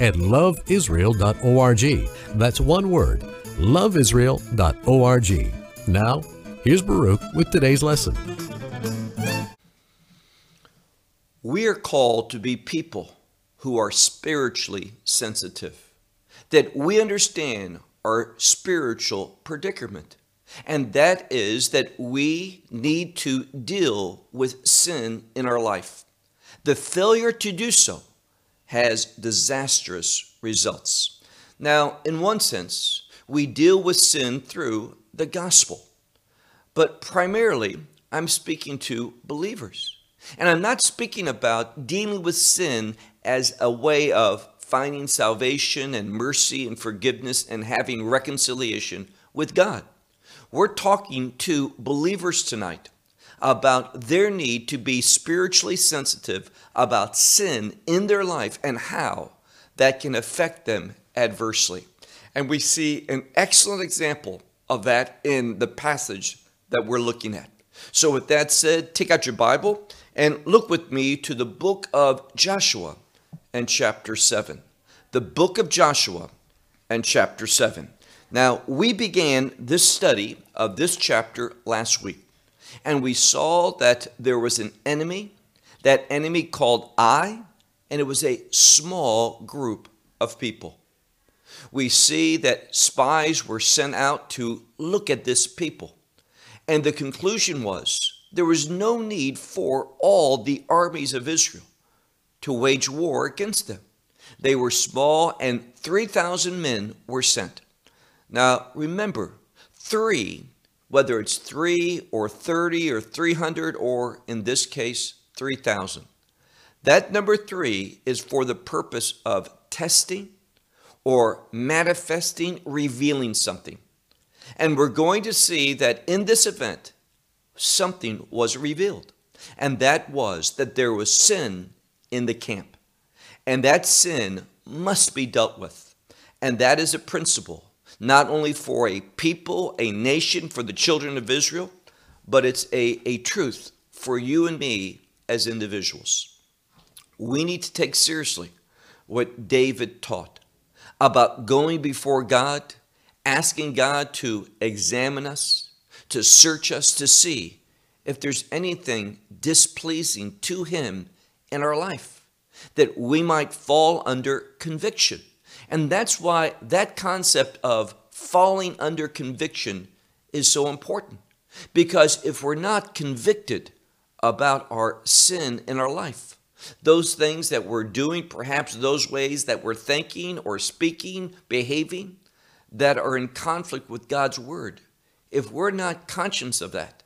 at loveisrael.org. That's one word, loveisrael.org. Now, here's Baruch with today's lesson. We are called to be people who are spiritually sensitive, that we understand our spiritual predicament. And that is that we need to deal with sin in our life. The failure to do so has disastrous results. Now, in one sense, we deal with sin through the gospel, but primarily I'm speaking to believers. And I'm not speaking about dealing with sin as a way of finding salvation and mercy and forgiveness and having reconciliation with God. We're talking to believers tonight about their need to be spiritually sensitive about sin in their life and how that can affect them adversely. And we see an excellent example of that in the passage that we're looking at. So, with that said, take out your Bible and look with me to the book of Joshua and chapter 7. The book of Joshua and chapter 7. Now, we began this study of this chapter last week and we saw that there was an enemy, that enemy called Ai, and it was a small group of people. We see that spies were sent out to look at this people, and the conclusion was there was no need for all the armies of Israel to wage war against them. They were small, and 3,000 men were sent. Now, remember, three whether it's three or 30 or 300 or in this case, 3,000. That number three is for the purpose of testing or manifesting, revealing something. And we're going to see that in this event, something was revealed. And that was that there was sin in the camp. And that sin must be dealt with. And that is a principle not only for a people, a nation, for the children of Israel, but it's a, a truth for you and me as individuals. We need to take seriously what David taught about going before God, asking God to examine us, to search us, to see if there's anything displeasing to Him in our life, that we might fall under conviction. And that's why that concept of falling under conviction is so important. Because if we're not convicted about our sin in our life, those things that we're doing, perhaps those ways that we're thinking or speaking, behaving, that are in conflict with God's word, if we're not conscious of that,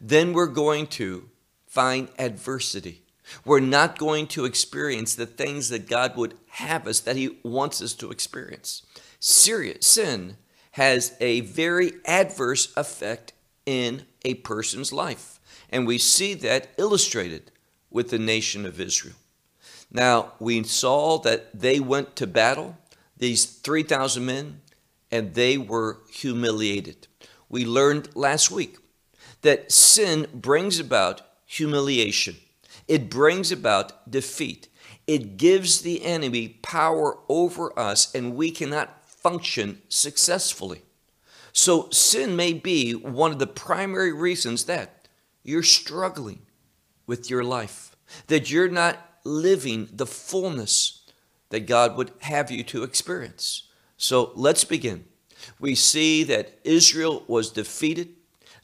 then we're going to find adversity. We're not going to experience the things that God would have us, that He wants us to experience. Serious sin has a very adverse effect in a person's life. And we see that illustrated with the nation of Israel. Now, we saw that they went to battle, these 3,000 men, and they were humiliated. We learned last week that sin brings about humiliation. It brings about defeat. It gives the enemy power over us, and we cannot function successfully. So, sin may be one of the primary reasons that you're struggling with your life, that you're not living the fullness that God would have you to experience. So, let's begin. We see that Israel was defeated,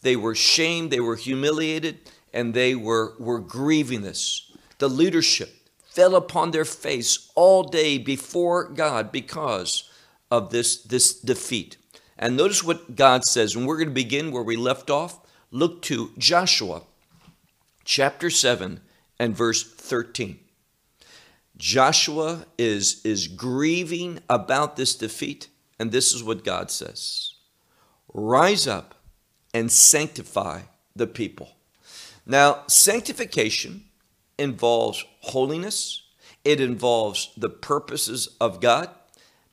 they were shamed, they were humiliated, and they were, were grieving this. The leadership fell upon their face all day before God because of this, this defeat. And notice what God says, and we're going to begin where we left off. Look to Joshua chapter 7 and verse 13. Joshua is, is grieving about this defeat, and this is what God says Rise up and sanctify the people. Now, sanctification involves holiness, it involves the purposes of God,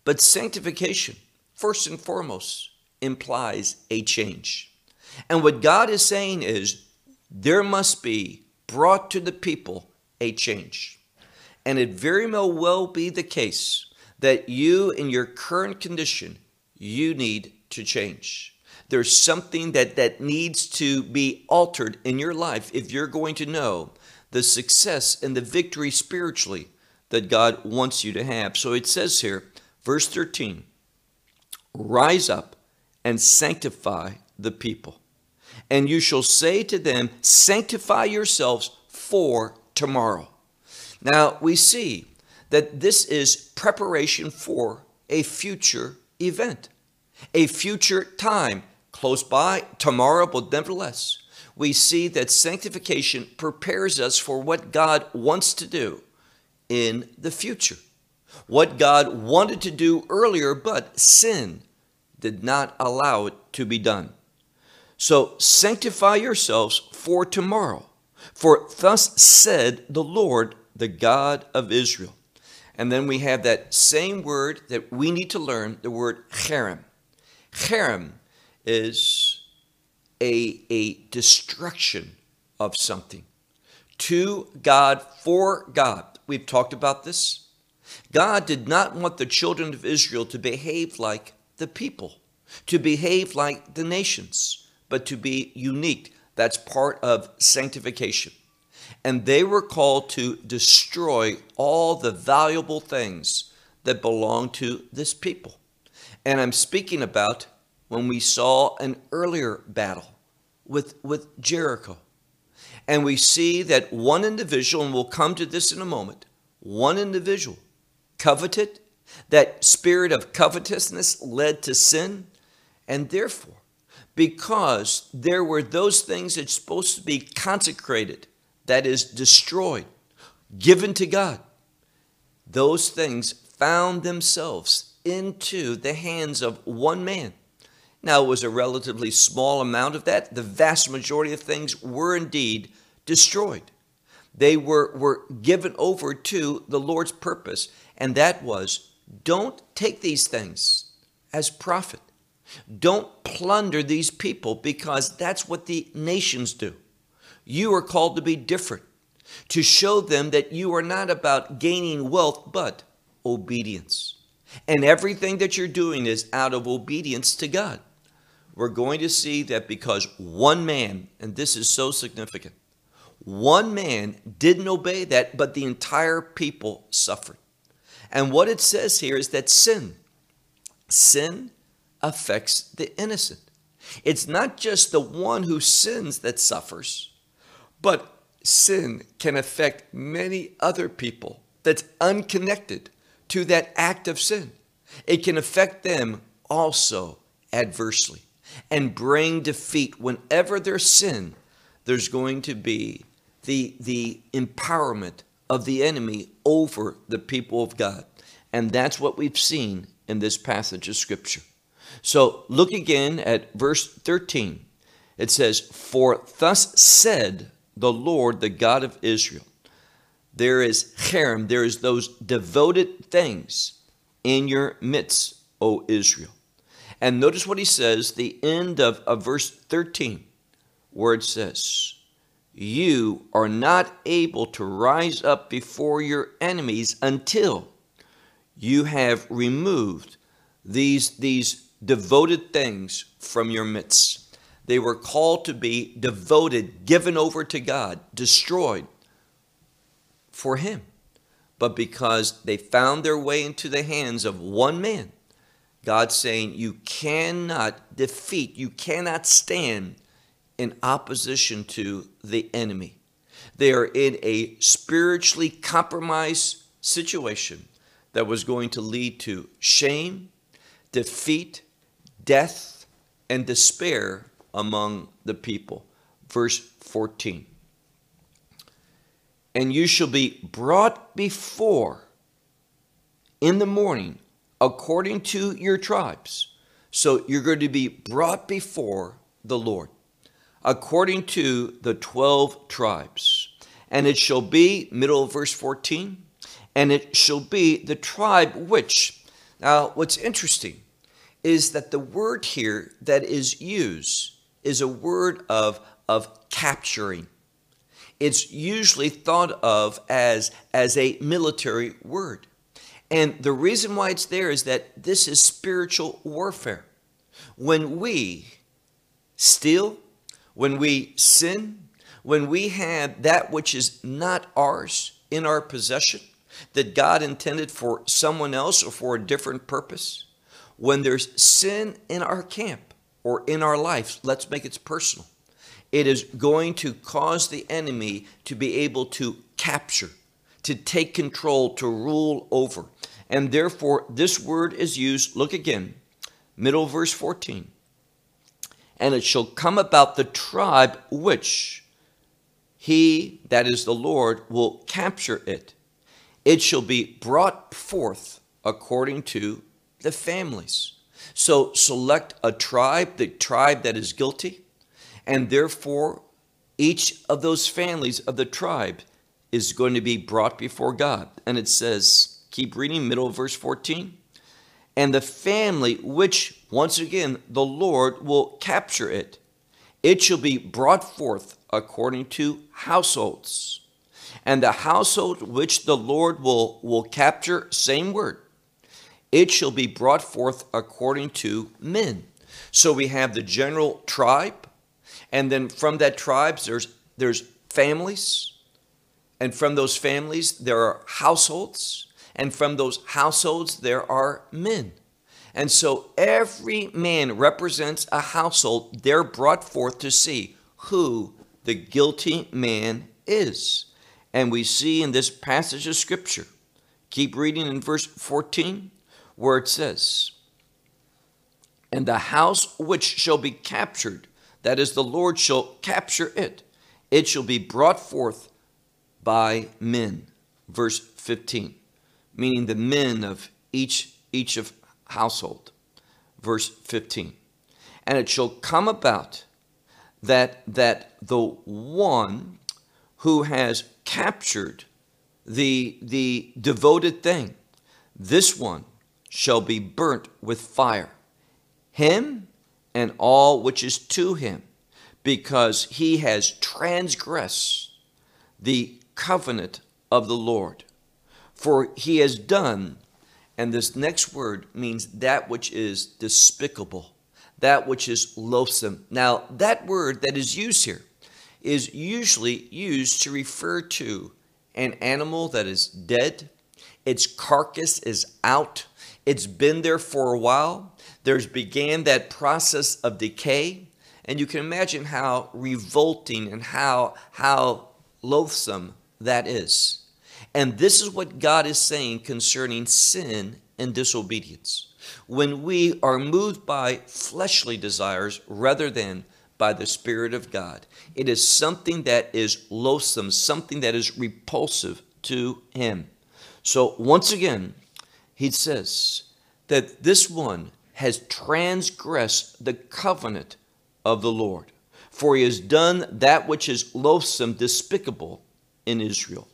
but sanctification, first and foremost, implies a change. And what God is saying is there must be brought to the people a change. And it very well be the case that you, in your current condition, you need to change. There's something that, that needs to be altered in your life if you're going to know the success and the victory spiritually that God wants you to have. So it says here, verse 13, rise up and sanctify the people. And you shall say to them, Sanctify yourselves for tomorrow. Now we see that this is preparation for a future event, a future time close by, tomorrow, but nevertheless, we see that sanctification prepares us for what God wants to do in the future. What God wanted to do earlier, but sin did not allow it to be done. So sanctify yourselves for tomorrow. For thus said the Lord, the God of Israel. And then we have that same word that we need to learn, the word cherem. Cherem is a, a destruction of something. To God, for God. We've talked about this. God did not want the children of Israel to behave like the people, to behave like the nations, but to be unique. That's part of sanctification. And they were called to destroy all the valuable things that belong to this people. And I'm speaking about when we saw an earlier battle with, with Jericho. And we see that one individual, and we'll come to this in a moment, one individual coveted, that spirit of covetousness led to sin, and therefore, because there were those things that's supposed to be consecrated, that is destroyed, given to God, those things found themselves into the hands of one man now, it was a relatively small amount of that. The vast majority of things were indeed destroyed. They were, were given over to the Lord's purpose, and that was don't take these things as profit. Don't plunder these people because that's what the nations do. You are called to be different, to show them that you are not about gaining wealth, but obedience. And everything that you're doing is out of obedience to God we're going to see that because one man, and this is so significant, one man didn't obey that, but the entire people suffered. And what it says here is that sin, sin affects the innocent. It's not just the one who sins that suffers, but sin can affect many other people that's unconnected to that act of sin. It can affect them also adversely and bring defeat. Whenever there's sin, there's going to be the, the empowerment of the enemy over the people of God. And that's what we've seen in this passage of Scripture. So look again at verse 13. It says, For thus said the Lord, the God of Israel, there is cherem, there is those devoted things in your midst, O Israel. And notice what he says, the end of, of verse 13, where it says, You are not able to rise up before your enemies until you have removed these, these devoted things from your midst. They were called to be devoted, given over to God, destroyed for Him. But because they found their way into the hands of one man, God's saying you cannot defeat, you cannot stand in opposition to the enemy. They are in a spiritually compromised situation that was going to lead to shame, defeat, death, and despair among the people. Verse 14. and you shall be brought before in the morning according to your tribes. So you're going to be brought before the Lord according to the 12 tribes. And it shall be, middle of verse 14, and it shall be the tribe which. Now, what's interesting is that the word here that is used is a word of, of capturing. It's usually thought of as, as a military word. And the reason why it's there is that this is spiritual warfare. When we steal, when we sin, when we have that which is not ours in our possession, that God intended for someone else or for a different purpose, when there's sin in our camp or in our life, let's make it personal. It is going to cause the enemy to be able to capture, to take control, to rule over. And therefore, this word is used, look again, middle verse 14 and it shall come about the tribe which he, that is the Lord, will capture it. It shall be brought forth according to the families. So select a tribe, the tribe that is guilty, and therefore each of those families of the tribe is going to be brought before God. And it says, keep reading, middle of verse 14 and the family which, once again, the Lord will capture it. It shall be brought forth according to households. And the household which the Lord will, will capture, same word, it shall be brought forth according to men. So we have the general tribe, and then from that tribes there's there's families, and from those families there are households, and from those households there are men. And so every man represents a household. They're brought forth to see who the guilty man is. And we see in this passage of Scripture, keep reading in verse 14, where it says, And the house which shall be captured, that is, the Lord shall capture it, it shall be brought forth by men. Verse 15 meaning the men of each, each of household. Verse 15. And it shall come about that, that the one who has captured the, the devoted thing, this one shall be burnt with fire, him and all which is to him, because he has transgressed the covenant of the Lord. For he has done, and this next word means that which is despicable, that which is loathsome. Now, that word that is used here is usually used to refer to an animal that is dead, its carcass is out, it's been there for a while, there's began that process of decay, and you can imagine how revolting and how, how loathsome that is. And this is what God is saying concerning sin and disobedience. When we are moved by fleshly desires rather than by the Spirit of God, it is something that is loathsome, something that is repulsive to Him. So, once again, He says that this one has transgressed the covenant of the Lord, for he has done that which is loathsome, despicable in Israel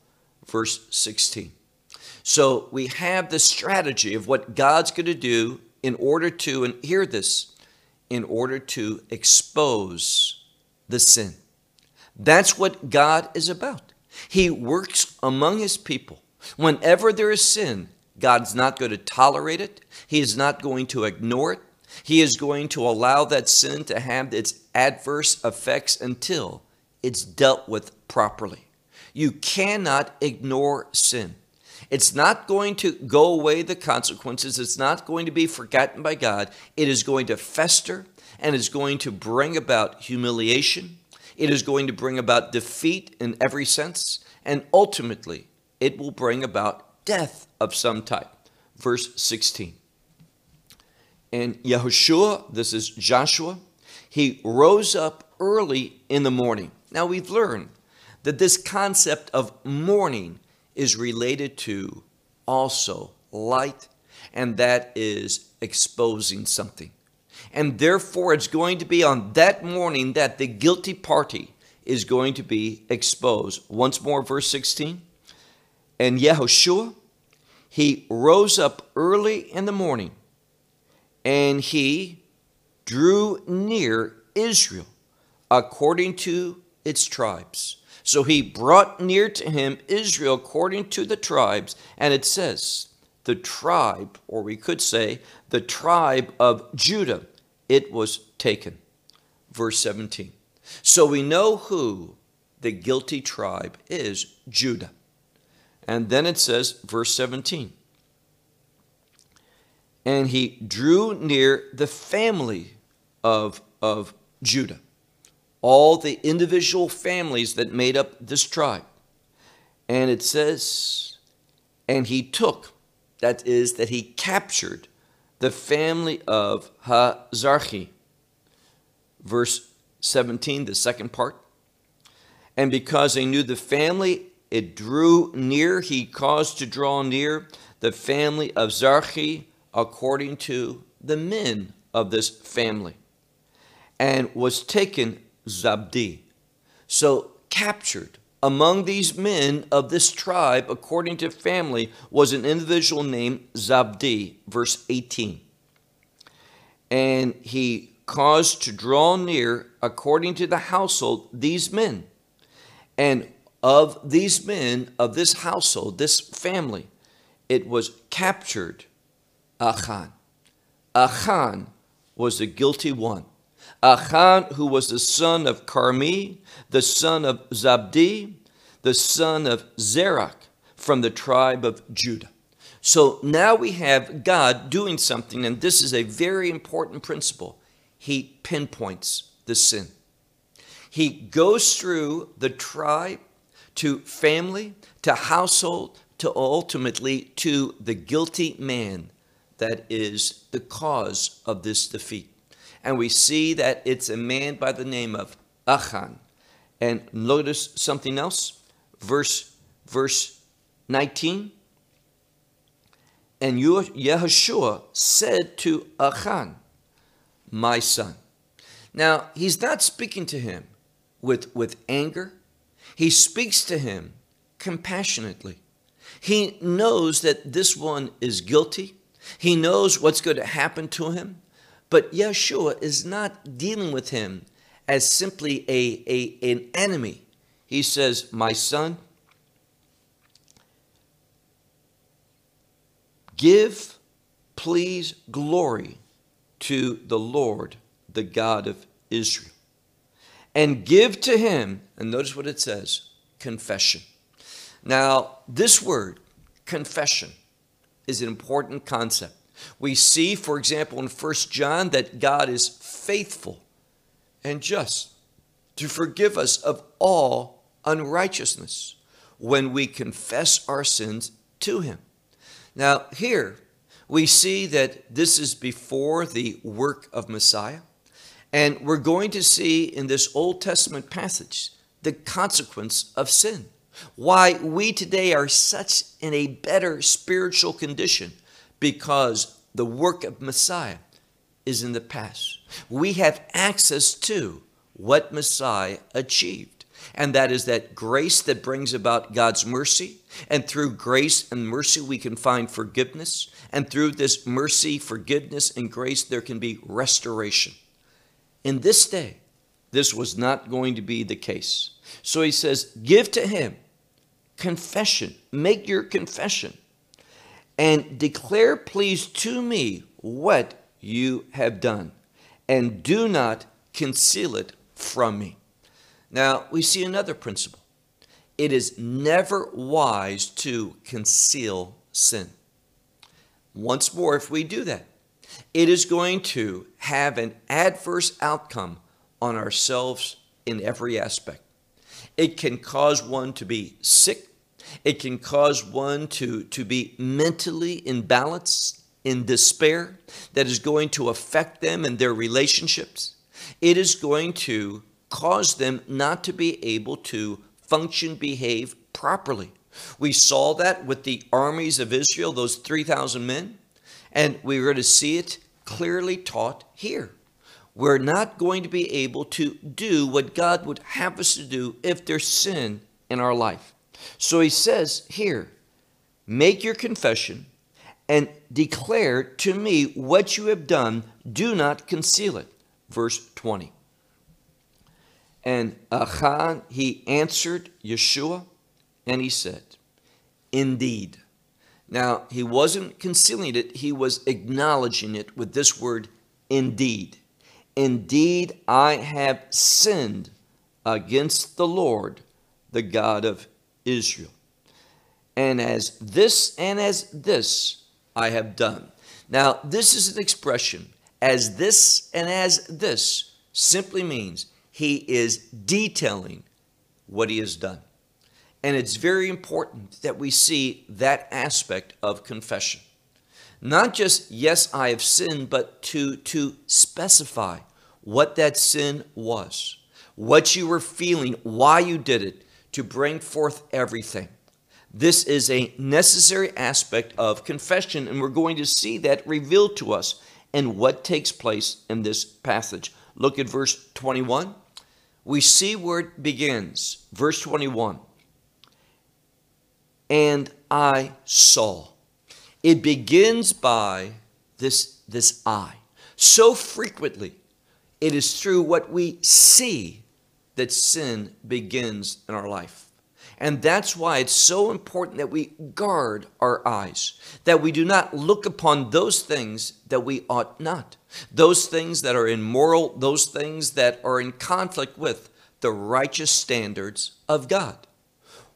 verse 16. So we have the strategy of what God's going to do in order to, and hear this, in order to expose the sin. That's what God is about. He works among his people. Whenever there is sin, God's not going to tolerate it. He is not going to ignore it. He is going to allow that sin to have its adverse effects until it's dealt with properly. You cannot ignore sin. It's not going to go away the consequences. It's not going to be forgotten by God. It is going to fester and is going to bring about humiliation. It is going to bring about defeat in every sense. And ultimately, it will bring about death of some type. Verse 16. And Yehoshua, this is Joshua, he rose up early in the morning. Now we've learned that this concept of mourning is related to also light, and that is exposing something. And therefore, it's going to be on that morning that the guilty party is going to be exposed. Once more, verse 16. And Yehoshua, he rose up early in the morning and he drew near Israel according to its tribes. So he brought near to him Israel according to the tribes. And it says, the tribe, or we could say, the tribe of Judah, it was taken. Verse 17. So we know who the guilty tribe is Judah. And then it says, verse 17. And he drew near the family of, of Judah all the individual families that made up this tribe. And it says, and he took, that is, that he captured the family of Hazarchi. Verse 17, the second part. And because he knew the family, it drew near, he caused to draw near the family of Zarchi according to the men of this family, and was taken Zabdi. So captured among these men of this tribe, according to family, was an individual named Zabdi, verse 18. And he caused to draw near, according to the household, these men. And of these men, of this household, this family, it was captured Achan. Achan was the guilty one. Achan, who was the son of Carmi, the son of Zabdi, the son of Zerach, from the tribe of Judah. So now we have God doing something, and this is a very important principle. He pinpoints the sin. He goes through the tribe to family, to household, to ultimately to the guilty man that is the cause of this defeat and we see that it's a man by the name of Achan. And notice something else, verse verse 19. And Yehoshua said to Achan, my son. Now, he's not speaking to him with, with anger. He speaks to him compassionately. He knows that this one is guilty. He knows what's going to happen to him. But Yeshua is not dealing with him as simply a, a, an enemy. He says, My son, give, please, glory to the Lord, the God of Israel. And give to him, and notice what it says confession. Now, this word, confession, is an important concept. We see, for example, in 1 John that God is faithful and just to forgive us of all unrighteousness when we confess our sins to Him. Now, here we see that this is before the work of Messiah, and we're going to see in this Old Testament passage the consequence of sin. Why we today are such in a better spiritual condition because the work of Messiah is in the past. We have access to what Messiah achieved. And that is that grace that brings about God's mercy. And through grace and mercy, we can find forgiveness. And through this mercy, forgiveness, and grace, there can be restoration. In this day, this was not going to be the case. So he says, Give to him confession, make your confession and declare, please, to me what you have done, and do not conceal it from me. Now, we see another principle. It is never wise to conceal sin. Once more, if we do that, it is going to have an adverse outcome on ourselves in every aspect. It can cause one to be sick it can cause one to, to be mentally imbalanced, in despair, that is going to affect them and their relationships. It is going to cause them not to be able to function, behave properly. We saw that with the armies of Israel, those 3,000 men, and we're going to see it clearly taught here. We're not going to be able to do what God would have us to do if there's sin in our life. So he says here, make your confession and declare to me what you have done. Do not conceal it. Verse 20. And Achan, he answered Yeshua and he said, Indeed. Now, he wasn't concealing it, he was acknowledging it with this word, indeed. Indeed, I have sinned against the Lord, the God of Israel. And as this and as this I have done. Now, this is an expression, as this and as this simply means he is detailing what he has done. And it's very important that we see that aspect of confession. Not just, yes, I have sinned, but to, to specify what that sin was, what you were feeling, why you did it, to bring forth everything. This is a necessary aspect of confession, and we're going to see that revealed to us and what takes place in this passage. Look at verse 21. We see where it begins. Verse 21 and I saw. It begins by this, this eye. So frequently, it is through what we see that sin begins in our life. And that's why it's so important that we guard our eyes, that we do not look upon those things that we ought not, those things that are immoral, those things that are in conflict with the righteous standards of God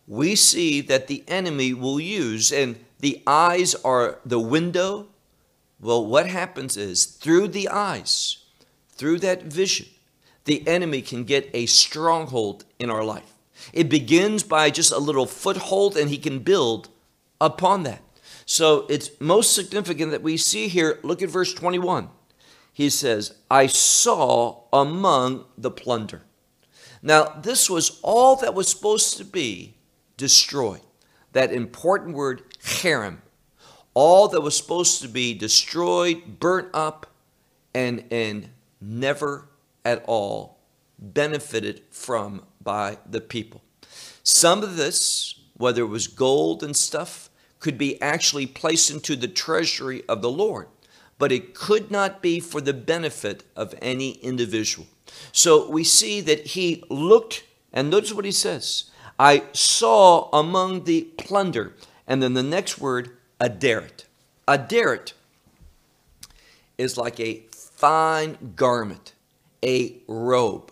we see that the enemy will use, and the eyes are the window. Well, what happens is through the eyes, through that vision, the enemy can get a stronghold in our life. It begins by just a little foothold, and he can build upon that. So it's most significant that we see here, look at verse 21. He says, I saw among the plunder. Now, this was all that was supposed to be destroyed. That important word, cherem. All that was supposed to be destroyed, burnt up, and, and never at all benefited from by the people. Some of this, whether it was gold and stuff, could be actually placed into the treasury of the Lord, but it could not be for the benefit of any individual. So we see that he looked, and notice what he says I saw among the plunder. And then the next word, aderet. Aderet is like a fine garment, a robe.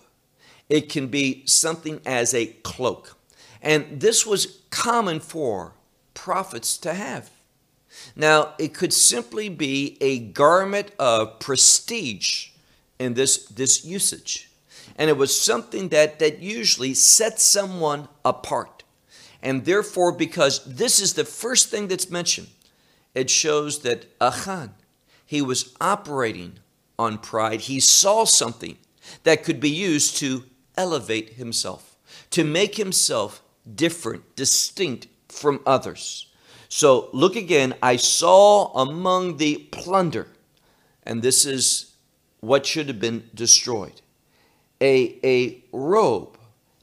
It can be something as a cloak. And this was common for prophets to have. Now, it could simply be a garment of prestige in this, this usage and it was something that, that usually sets someone apart. And therefore, because this is the first thing that's mentioned, it shows that Achan, he was operating on pride. He saw something that could be used to elevate himself, to make himself different, distinct from others. So look again, I saw among the plunder, and this is what should have been destroyed a, a robe,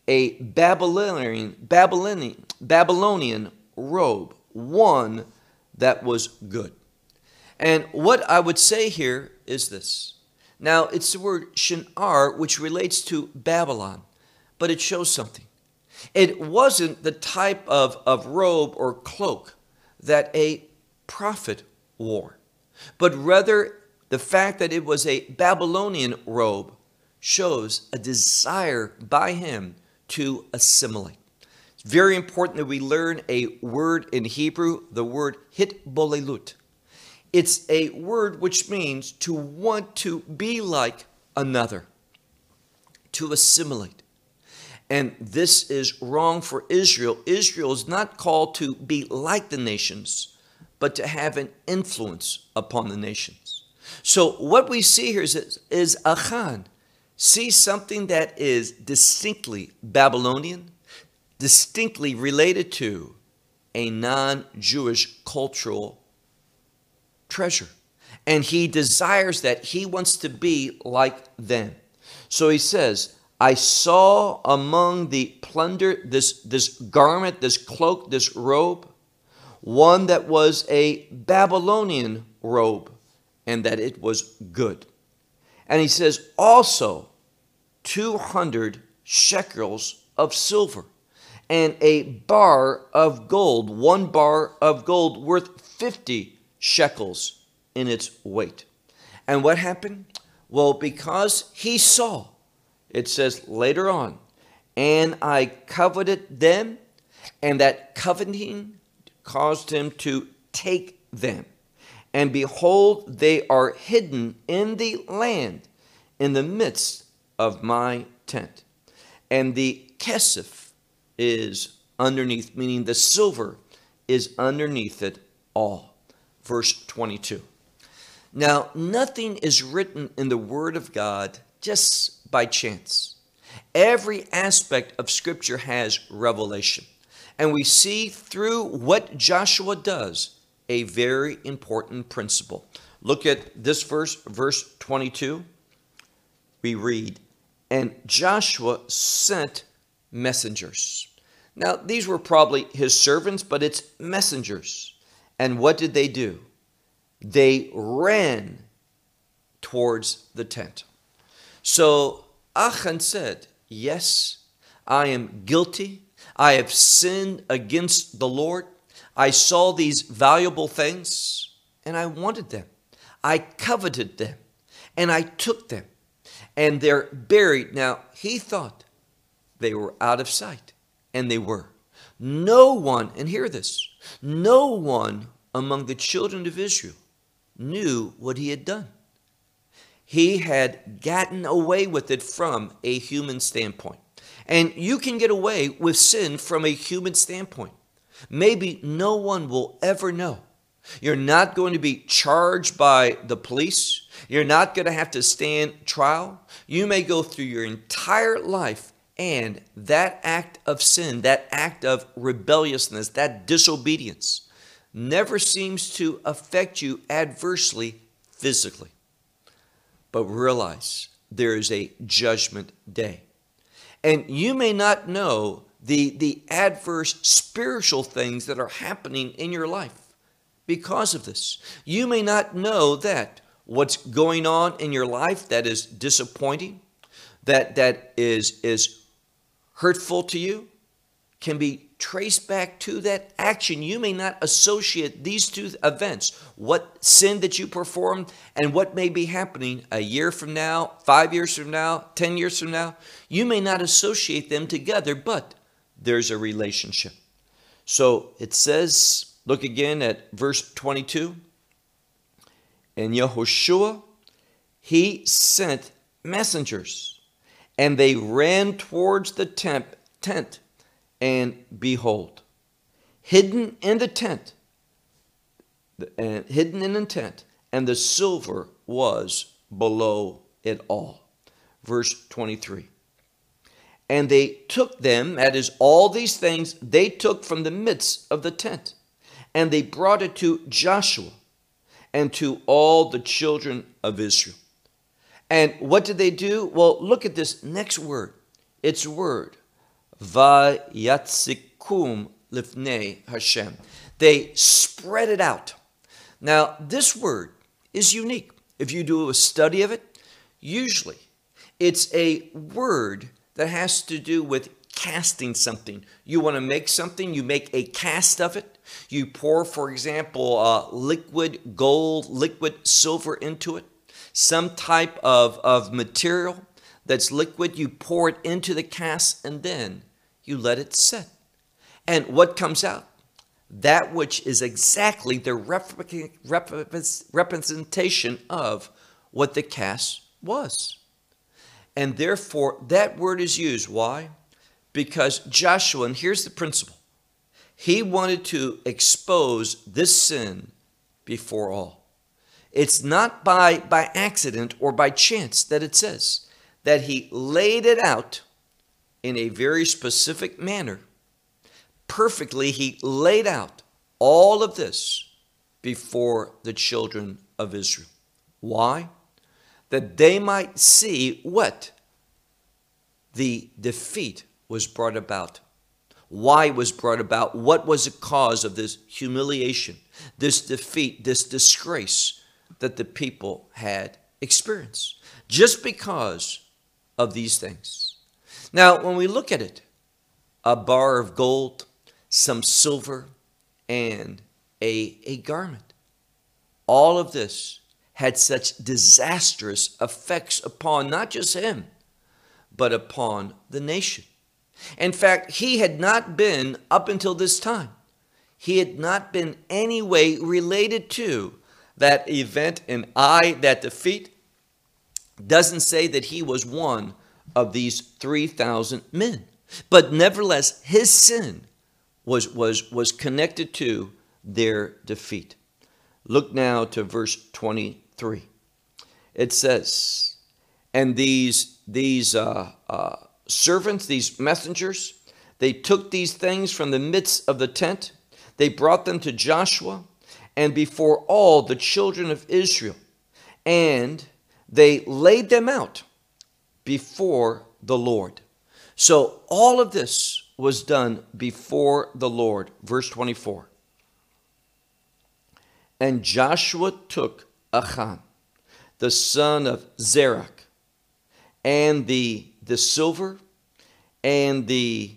a Babylonian, Babylonian, Babylonian robe, one that was good. And what I would say here is this. Now, it's the word shinar, which relates to Babylon, but it shows something. It wasn't the type of, of robe or cloak that a prophet wore, but rather the fact that it was a Babylonian robe shows a desire by him to assimilate. It's very important that we learn a word in Hebrew, the word hitbolelut. It's a word which means to want to be like another, to assimilate. And this is wrong for Israel. Israel is not called to be like the nations, but to have an influence upon the nations. So what we see here is, is Achan see something that is distinctly Babylonian, distinctly related to a non Jewish cultural treasure. And he desires that. He wants to be like them. So he says, I saw among the plunder this, this garment, this cloak, this robe, one that was a Babylonian robe, and that it was good. And he says, also 200 shekels of silver and a bar of gold, one bar of gold worth 50 shekels in its weight. And what happened? Well, because he saw, it says later on, and I coveted them, and that coveting caused him to take them. And behold, they are hidden in the land, in the midst of my tent. And the kesef is underneath, meaning the silver is underneath it all. Verse 22. Now, nothing is written in the Word of God just by chance. Every aspect of Scripture has revelation. And we see through what Joshua does a very important principle. Look at this verse, verse 22. We read, And Joshua sent messengers. Now, these were probably his servants, but it's messengers. And what did they do? They ran towards the tent. So Achan said, Yes, I am guilty. I have sinned against the Lord. I saw these valuable things and I wanted them. I coveted them and I took them. And they're buried. Now, he thought they were out of sight, and they were. No one, and hear this, no one among the children of Israel knew what he had done. He had gotten away with it from a human standpoint. And you can get away with sin from a human standpoint. Maybe no one will ever know. You're not going to be charged by the police. You're not going to have to stand trial. You may go through your entire life and that act of sin, that act of rebelliousness, that disobedience never seems to affect you adversely physically. But realize there is a judgment day. And you may not know the, the adverse spiritual things that are happening in your life because of this. You may not know that what's going on in your life that is disappointing, that, that is, is hurtful to you, can be traced back to that action. You may not associate these two events, what sin that you performed and what may be happening a year from now, five years from now, 10 years from now. You may not associate them together, but there's a relationship. So it says, look again at verse 22. And Yehoshua, he sent messengers, and they ran towards the tent, tent and behold, hidden in the tent, and hidden in the tent, and the silver was below it all. Verse 23. And they took them, that is, all these things they took from the midst of the tent, and they brought it to Joshua and to all the children of Israel. And what did they do? Well, look at this next word. It's word Vayatsikum lifnei Hashem. They spread it out. Now, this word is unique. If you do a study of it, usually it's a word that has to do with casting something. You want to make something, you make a cast of it. You pour, for example, uh, liquid gold, liquid silver into it, some type of, of material that's liquid. You pour it into the cast, and then you let it set. And what comes out? That which is exactly the representation of what the cast was. And therefore, that word is used. Why? Because Joshua, and here's the principle, he wanted to expose this sin before all. It's not by, by accident or by chance that it says that he laid it out in a very specific manner perfectly, he laid out all of this before the children of Israel. Why? That they might see what the defeat was brought about. Why was brought about? What was the cause of this humiliation, this defeat, this disgrace that the people had experienced? Just because of these things. Now, when we look at it, a bar of gold, some silver, and a, a garment. All of this had such disastrous effects upon not just him, but upon the nation. In fact, he had not been, up until this time, he had not been any way related to that event and I, that defeat, doesn't say that he was one of these 3,000 men. But nevertheless, his sin was, was, was connected to their defeat. Look now to verse 23. It says, And these, these uh, uh, servants, these messengers, they took these things from the midst of the tent, they brought them to Joshua, and before all the children of Israel, and they laid them out before the Lord. So all of this was done before the Lord. Verse 24. And Joshua took Achan, the son of Zerach, and the, the silver, and the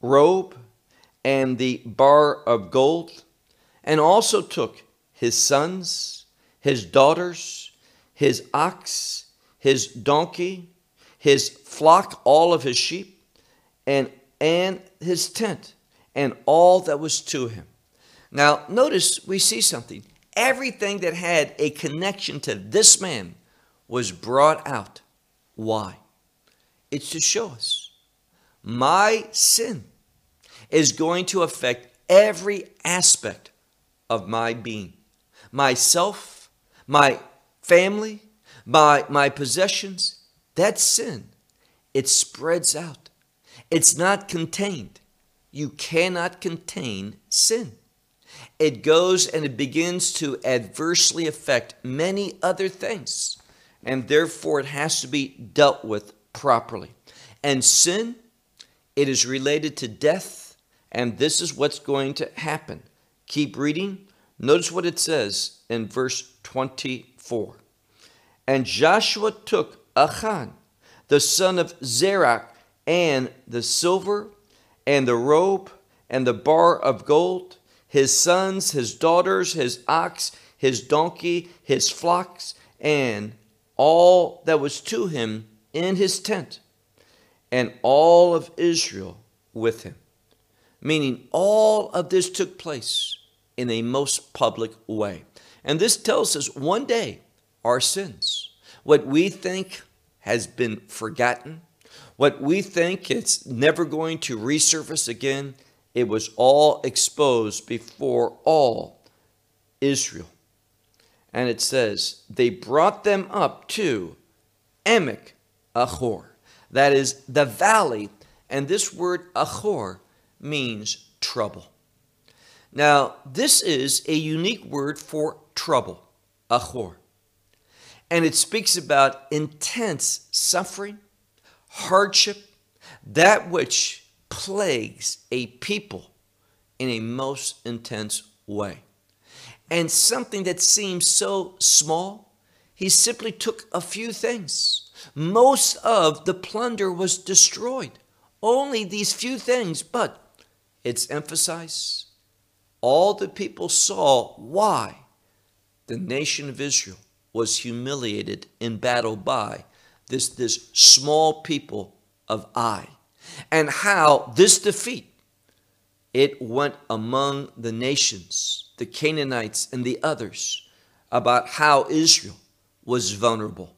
robe, and the bar of gold, and also took his sons, his daughters, his ox, his donkey, his flock, all of his sheep, and, and his tent, and all that was to him. Now, notice we see something. Everything that had a connection to this man was brought out. Why? It's to show us my sin is going to affect every aspect of my being myself, my family, my, my possessions, that sin, it spreads out. It's not contained. You cannot contain sin. It goes and it begins to adversely affect many other things, and therefore it has to be dealt with properly. And sin, it is related to death, and this is what's going to happen. Keep reading. Notice what it says in verse 24. And Joshua took Achan, the son of Zerach, and the silver, and the robe, and the bar of gold, his sons, his daughters, his ox, his donkey, his flocks, and all that was to him in his tent, and all of Israel with him. Meaning, all of this took place in a most public way. And this tells us one day our sins, what we think has been forgotten. What we think it's never going to resurface again, it was all exposed before all Israel. And it says, they brought them up to Emek Achor. That is the valley. And this word Achor means trouble. Now, this is a unique word for trouble, Achor and it speaks about intense suffering, hardship, that which plagues a people in a most intense way. And something that seems so small, he simply took a few things. Most of the plunder was destroyed. Only these few things, but it's emphasized. All the people saw why the nation of Israel was humiliated in battle by this, this small people of Ai. And how this defeat, it went among the nations, the Canaanites and the others, about how Israel was vulnerable.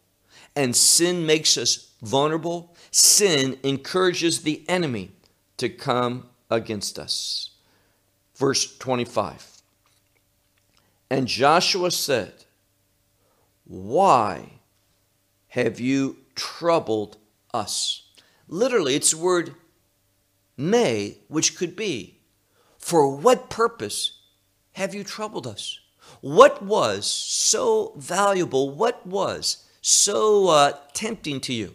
And sin makes us vulnerable. Sin encourages the enemy to come against us. Verse 25. And Joshua said, why have you troubled us? Literally, it's the word may, which could be, For what purpose have you troubled us? What was so valuable? What was so uh, tempting to you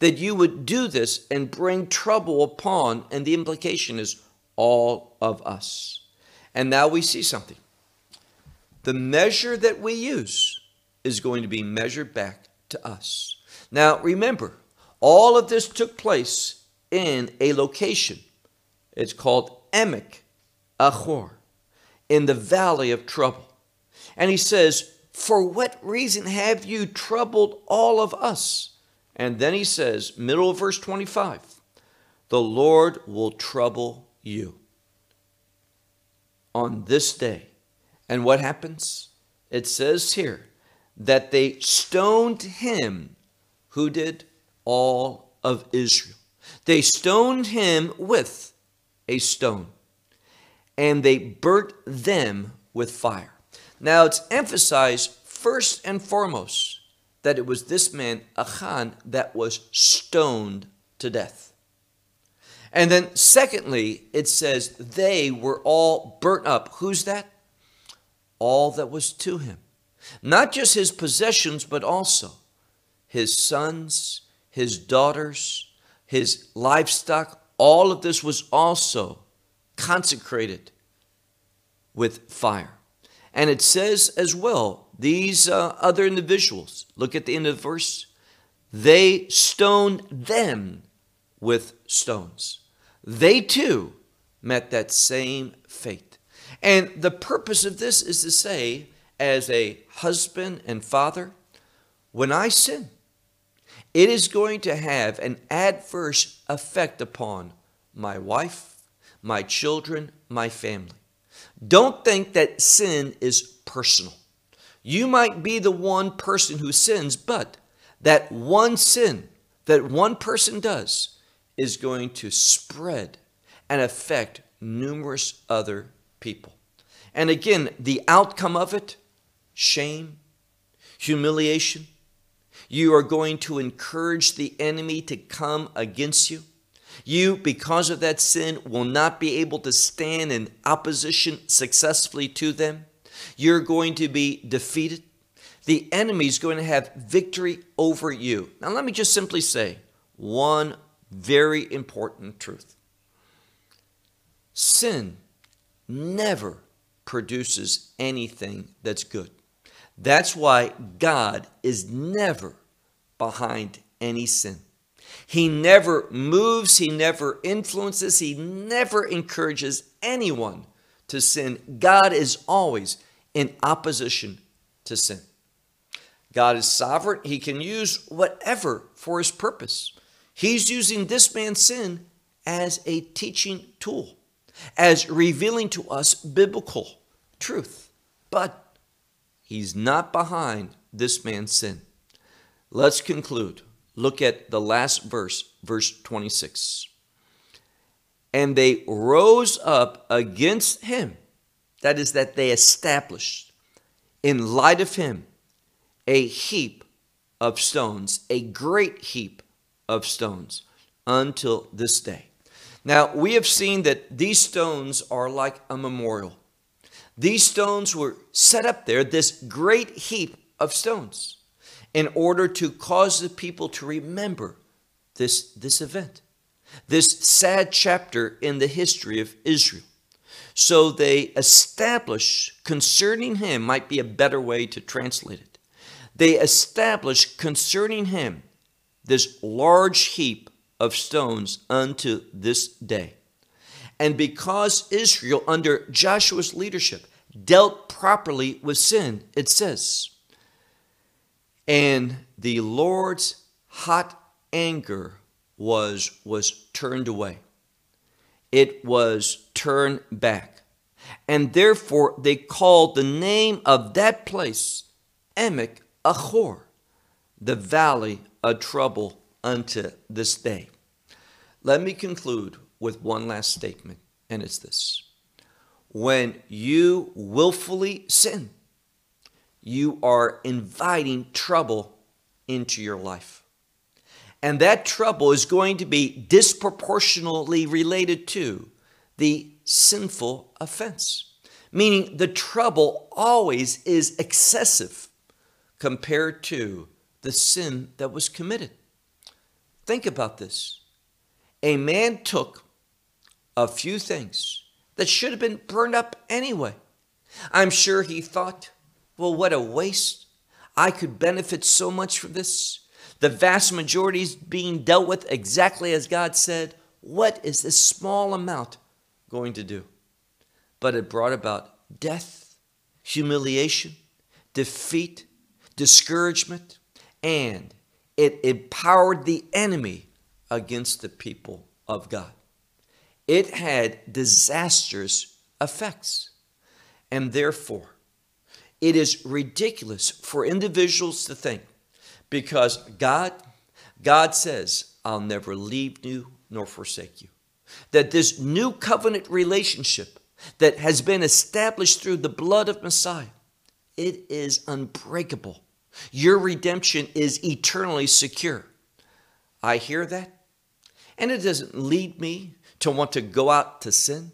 that you would do this and bring trouble upon? And the implication is all of us. And now we see something. The measure that we use is going to be measured back to us. Now, remember, all of this took place in a location. It's called Emek Achor, in the valley of trouble. And he says, For what reason have you troubled all of us? And then he says, middle of verse 25, The Lord will trouble you on this day. And what happens? It says here that they stoned him who did all of Israel. They stoned him with a stone and they burnt them with fire. Now it's emphasized first and foremost that it was this man, Achan, that was stoned to death. And then secondly, it says they were all burnt up. Who's that? All that was to him. Not just his possessions, but also his sons, his daughters, his livestock. All of this was also consecrated with fire. And it says as well, these uh, other individuals, look at the end of the verse, they stoned them with stones. They too met that same fate. And the purpose of this is to say, as a husband and father, when I sin, it is going to have an adverse effect upon my wife, my children, my family. Don't think that sin is personal. You might be the one person who sins, but that one sin that one person does is going to spread and affect numerous other people. And again, the outcome of it shame, humiliation. You are going to encourage the enemy to come against you. You, because of that sin, will not be able to stand in opposition successfully to them. You're going to be defeated. The enemy is going to have victory over you. Now, let me just simply say one very important truth sin never produces anything that's good. That's why God is never behind any sin. He never moves, he never influences, he never encourages anyone to sin. God is always in opposition to sin. God is sovereign, he can use whatever for his purpose. He's using this man's sin as a teaching tool, as revealing to us biblical truth. But he's not behind this man's sin. Let's conclude. Look at the last verse, verse 26. And they rose up against him. That is, that they established in light of him a heap of stones, a great heap of stones until this day. Now, we have seen that these stones are like a memorial. These stones were set up there, this great heap of stones in order to cause the people to remember this, this event, this sad chapter in the history of Israel. So they establish concerning him, might be a better way to translate it. They establish concerning him this large heap of stones unto this day. And because Israel, under Joshua's leadership, dealt properly with sin, it says, and the Lord's hot anger was, was turned away. It was turned back. And therefore they called the name of that place Emek Achor, the valley of trouble unto this day. Let me conclude with one last statement, and it's this. When you willfully sin, you are inviting trouble into your life. And that trouble is going to be disproportionately related to the sinful offense, meaning the trouble always is excessive compared to the sin that was committed. Think about this. A man took a few things that should have been burned up anyway. I'm sure he thought, well, what a waste. I could benefit so much from this. The vast majority is being dealt with exactly as God said. What is this small amount going to do? But it brought about death, humiliation, defeat, discouragement, and it empowered the enemy against the people of God. It had disastrous effects. And therefore, it is ridiculous for individuals to think because God God says, I'll never leave you nor forsake you. That this new covenant relationship that has been established through the blood of Messiah, it is unbreakable. Your redemption is eternally secure. I hear that, and it doesn't lead me to want to go out to sin.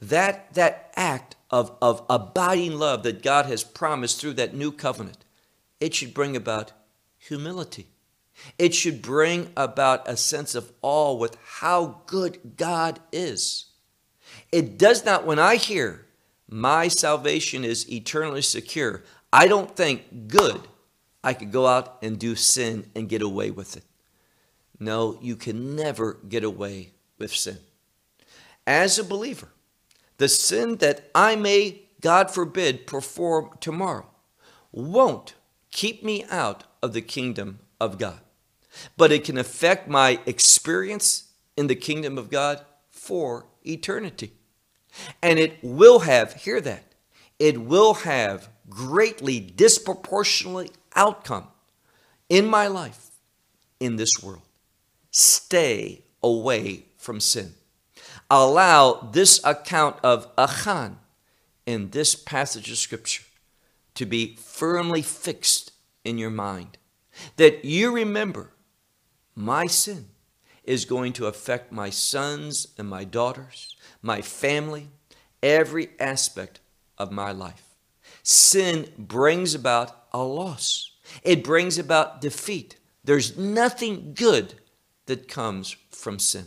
That, that act of, of abiding love that God has promised through that new covenant, it should bring about humility. It should bring about a sense of awe with how good God is. It does not, when I hear my salvation is eternally secure, I don't think good I could go out and do sin and get away with it. No, you can never get away with sin. As a believer, the sin that I may, God forbid, perform tomorrow won't keep me out of the kingdom of God. But it can affect my experience in the kingdom of God for eternity. And it will have, hear that, it will have greatly disproportionately outcome in my life in this world. Stay away from sin allow this account of Achan in this passage of Scripture to be firmly fixed in your mind. That you remember my sin is going to affect my sons and my daughters, my family, every aspect of my life. Sin brings about a loss, it brings about defeat. There's nothing good that comes from sin